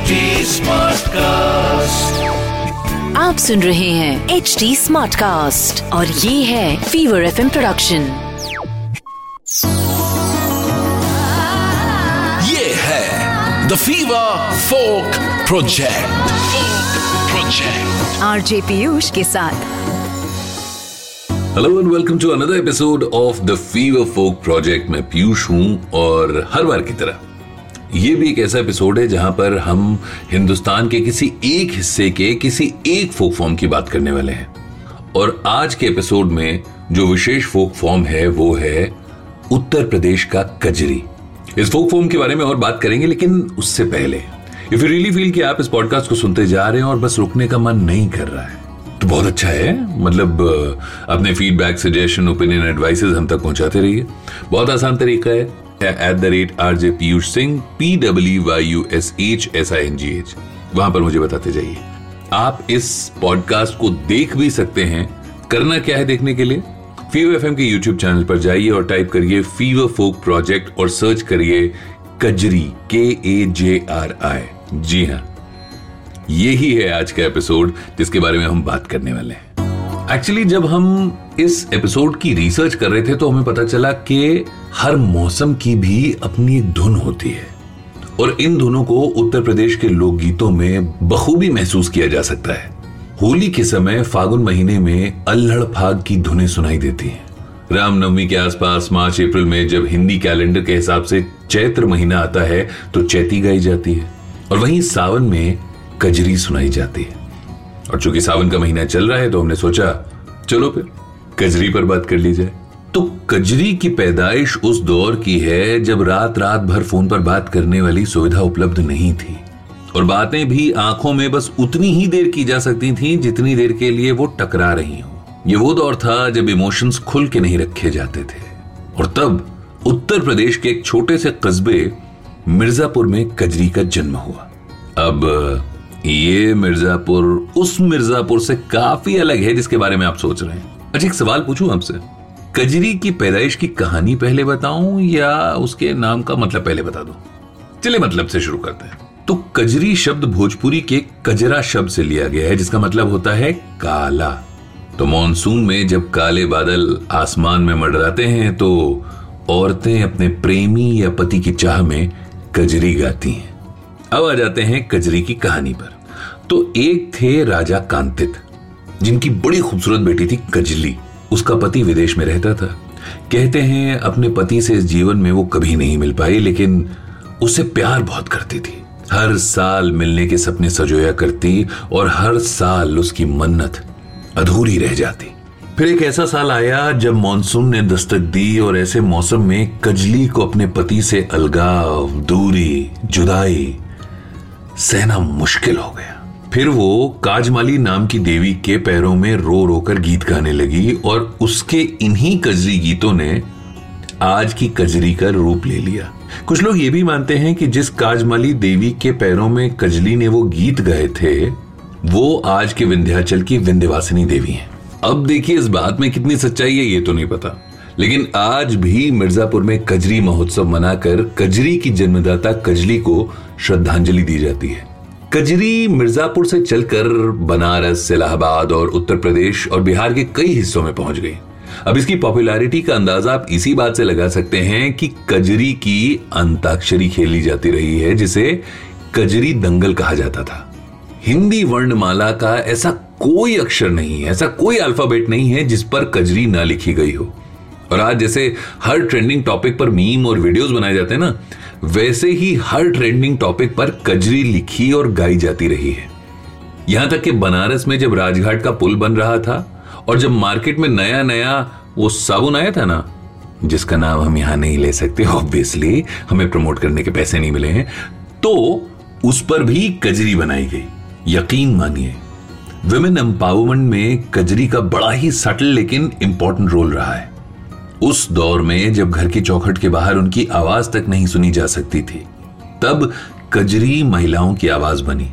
HD Smartcast. आप सुन रहे हैं एच डी स्मार्ट कास्ट और ये है फीवर एफ़ प्रोडक्शन ये है the Fever folk project project RJ Piyush के साथ. Hello and welcome to another episode of the Fever folk project मैं पीयूष हूँ और हर बार की तरह ये भी एक ऐसा एपिसोड है जहाँ पर हम हिंदुस्तान के किसी एक हिस्से के किसी एक फोक फॉर्म की बात करने वाले हैं। और आज के एपिसोड में जो विशेष फोक फॉर्म है, वो है उत्तर प्रदेश का कजरी। इस फोक फॉर्म के बारे में और बात करेंगे, लेकिन उससे पहले इफ़ यू रियली फील कि आप इस पॉडकास्ट को सुनते जा रहे हैं और बस रुकने का मन नहीं कर रहा है तो बहुत अच्छा है। मतलब अपने फीडबैक सजेशन ओपिनियन एडवाइसेस हम तक पहुंचाते रहिए। बहुत आसान तरीका है। At the rate R J Piyush Singh P W Y U S H S I N G H वहाँ पर मुझे बताते जाइए। आप इस पॉडकास्ट को देख भी सकते हैं। करना क्या है देखने के लिए? फीवर एफ़ के यूट्यूब चैनल पर जाइए और टाइप करिए फीवर फोक प्रोजेक्ट और सर्च करिए कजरी के ए जे आर आई जी हाँ यही है आज का एपिसोड जिसके बारे में हम बात करने वाले हैं। एक्चुअली जब हम इस एपिसोड की रिसर्च कर रहे थे तो हमें पता चला कि हर मौसम की भी अपनी एक धुन होती है। और इन धुनों को उत्तर प्रदेश के लोकगीतों में बखूबी महसूस किया जा सकता है। होली के समय फागुन महीने में अल्हड़ फाग की धुनें सुनाई देती हैं। रामनवमी के आसपास मार्च, अप्रैल में जब हिंदी कैलेंडर के हिसाब से चैत्र महीना आता है तो चैती गाई जाती है। और वहीं सावन में कजरी सुनाई जाती है। और चूँकि सावन का महीना चल रहा है तो हमने सोचा, चलो फिर, कजरी पर बात कर ली जाए तो कजरी की पैदाइश उस दौर की है, जब रात रात भर फ़ोन पर बात करने वाली सुविधा उपलब्ध नहीं थी। और बातें भी आँखों में बस उतनी ही देर की जा सकती थीं, जितनी देर के लिए वो टकरा रही हो। ये वो दौर था, जब इमोशंस खुल के नहीं रखे जाते थे। और तब उत्तर प्रदेश के एक छोटे से कस्बे, मिर्जापुर में कजरी का जन्म हुआ। अब ये मिर्जापुर, उस मिर्जापुर से काफ़ी अलग है जिसके बारे में आप सोच रहे हैं। अच्छा एक सवाल पूछूँ आपसे। कजरी की पैदाइश की कहानी पहले बताऊँ या उसके नाम का मतलब पहले बता दूँ? चले मतलब से शुरू करते हैं। तो कजरी शब्द भोजपुरी के कजरा शब्द से लिया गया है, जिसका मतलब होता है काला। तो मॉनसून में जब काले बादल आसमान में मंडराते हैं तो औरतें अपने प्रेमी या पति की चाह में कजरी गाती हैं। अब आ जाते हैं कजरी की कहानी पर। तो एक थे राजा कांतित, जिनकी बड़ी खूबसूरत बेटी थी कजली। उसका पति विदेश में रहता था। कहते हैं, अपने पति से इस जीवन में वो कभी नहीं मिल पाई, लेकिन उससे प्यार बहुत करती थी। हर साल मिलने के सपने सजोया करती और हर साल उसकी मन्नत अधूरी रह जाती। फिर एक ऐसा साल आया जब मॉनसून ने दस्तक दी और ऐसे मौसम में कजली को अपने पति से अलगाव, दूरी, जुदाई सहना मुश्किल हो गया। फिर वो काजमाली नाम की देवी के पैरों में रो रो कर गीत गाने लगी और उसके इन्हीं कजरी गीतों ने आज की कजरी का रूप ले लिया। कुछ लोग ये भी मानते हैं कि जिस काजमाली देवी के पैरों में कजली ने वो गीत गाए थे, वो आज के विंध्याचल की विंध्यवासिनी देवी हैं। अब देखिए इस बात में कितनी सच्चाई है, ये तो नहीं पता। लेकिन आज भी मिर्जापुर में कजरी महोत्सव मनाकर कजरी की जन्मदाता कजली को श्रद्धांजलि दी जाती है। कजरी मिर्जापुर से चलकर बनारस, इलाहाबाद और उत्तर प्रदेश और बिहार के कई हिस्सों में पहुँच गई। अब इसकी पॉपुलैरिटी का अंदाज़ा आप इसी बात से लगा सकते हैं कि कजरी की अंताक्षरी खेली जाती रही है, जिसे कजरी दंगल कहा जाता था। हिंदी वर्णमाला का ऐसा कोई अक्षर नहीं है, ऐसा कोई अल्फ़ाबेट नहीं है जिस पर कजरी ना लिखी गई हो। और आज जैसे हर ट्रेंडिंग टॉपिक पर मीम और वीडियोस बनाए जाते हैं ना, वैसे ही हर ट्रेंडिंग टॉपिक पर कजरी लिखी और गाई जाती रही है। यहाँ तक कि बनारस में जब राजघाट का पुल बन रहा था और जब मार्केट में नया नया वो साबुन आया था ना, जिसका नाम हम यहाँ नहीं ले सकते ऑब्वियसली हमें प्रमोट करने के पैसे नहीं मिले हैं तो उस पर भी कजरी बनाई गई। यकीन मानिए विमेन एम्पावरमेंट में कजरी का बड़ा ही सटल लेकिन इंपॉर्टेंट रोल रहा है। उस दौर में जब घर की चौखट के बाहर उनकी आवाज़ तक नहीं सुनी जा सकती थी, तब कजरी महिलाओं की आवाज़ बनी।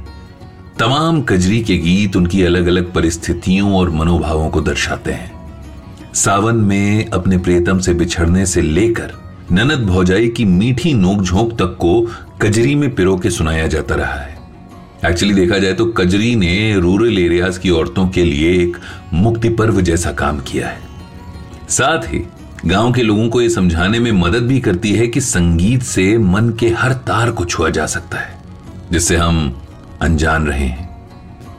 तमाम कजरी के गीत उनकी अलग अलग परिस्थितियों और मनोभावों को दर्शाते हैं। सावन में अपने प्रियतम से बिछड़ने से लेकर ननद भौजाई की मीठी नोक झोंक तक को कजरी में पिरो के सुनाया जाता रहा है। एक्चुअली देखा जाए तो कजरी ने रूरल एरियाज़ की औरतों के लिए एक मुक्ति पर्व जैसा काम किया है। साथ ही गाँव के लोगों को यह समझाने में मदद भी करती है कि संगीत से मन के हर तार को छुआ जा सकता है, जिससे हम अनजान रहे हैं।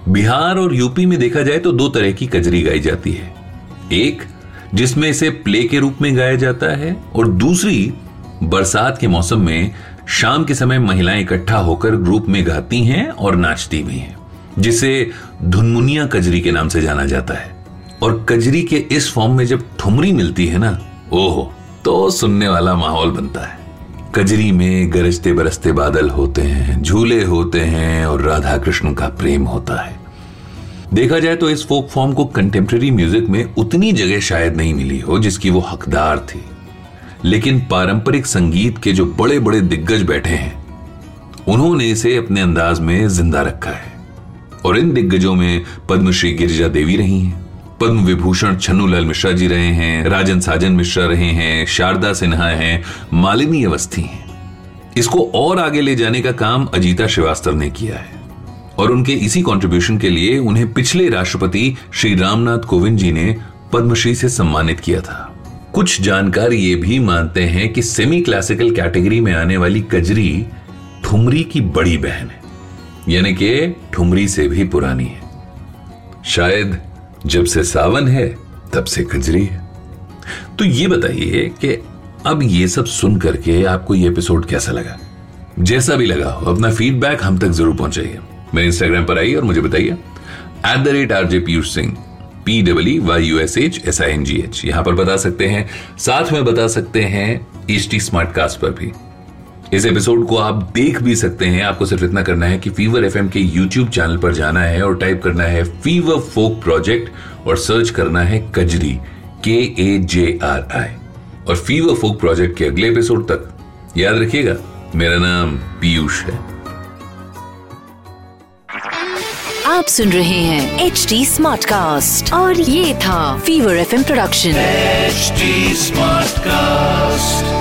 बिहार और यूपी में देखा जाए तो दो तरह की कजरी गाई जाती है। एक, जिसमें इसे प्ले के रूप में गाया जाता है, और दूसरी, बरसात के मौसम में शाम के समय महिलाएँ इकट्ठा होकर ग्रुप में गाती हैं और नाचती भी हैं, जिसे धुनमुनिया कजरी के नाम से जाना जाता है। और कजरी के इस फॉर्म में जब ठुमरी मिलती है ना, ओहो तो सुनने वाला माहौल बनता है। कजरी में गरजते बरसते बादल होते हैं, झूले होते हैं और राधा कृष्ण का प्रेम होता है। देखा जाए तो इस फोक फॉर्म को कंटेम्प्रेरी म्यूज़िक में उतनी जगह शायद नहीं मिली हो जिसकी वो हकदार थी। लेकिन पारंपरिक संगीत के जो बड़े बड़े दिग्गज बैठे हैं, उन्होंने इसे अपने अंदाज में ज़िंदा रखा है। और इन दिग्गजों में पद्मश्री गिरिजा देवी रही हैं। पद्म विभूषण छन्नूलाल मिश्रा जी रहे हैं, राजन साजन मिश्रा रहे हैं, शारदा सिन्हा हैं, मालिनी अवस्थी हैं। इसको और आगे ले जाने का काम अजीता श्रीवास्तव ने किया है। और उनके इसी कंट्रीब्यूशन के लिए उन्हें पिछले राष्ट्रपति श्री रामनाथ कोविंद जी ने पद्मश्री से सम्मानित किया था। कुछ जानकार ये भी मानते हैं कि सेमी क्लासिकल कैटेगरी में आने वाली कजरी ठुमरी की बड़ी बहन है। यानी कि ठुमरी से भी पुरानी है। शायद जब से सावन है, तब से कजरी है। तो ये बताइए कि अब ये सब सुन करके आपको ये एपिसोड कैसा लगा? जैसा भी लगा हो, अपना फीडबैक हम तक ज़रूर पहुंचाइए। मेरे इंस्टाग्राम पर आइए और मुझे बताइए। At the rate RJ Piyush Singh P W Y U S H S I N G H यहाँ पर बता सकते हैं, साथ में बता सकते हैं एच टी स्मार्ट कास्ट पर भी। इस एपिसोड को आप देख भी सकते हैं। आपको सिर्फ़ इतना करना है कि फीवर एफएम के यूट्यूब चैनल पर जाना है और टाइप करना है फीवर फोक प्रोजेक्ट और सर्च करना है कजरी के ए जे आर आई और फीवर फोक प्रोजेक्ट के अगले एपिसोड तक याद रखिएगा मेरा नाम पीयूष है। आप सुन रहे हैं एच डी स्मार्ट कास्ट और ये था Fever FM production H smart cast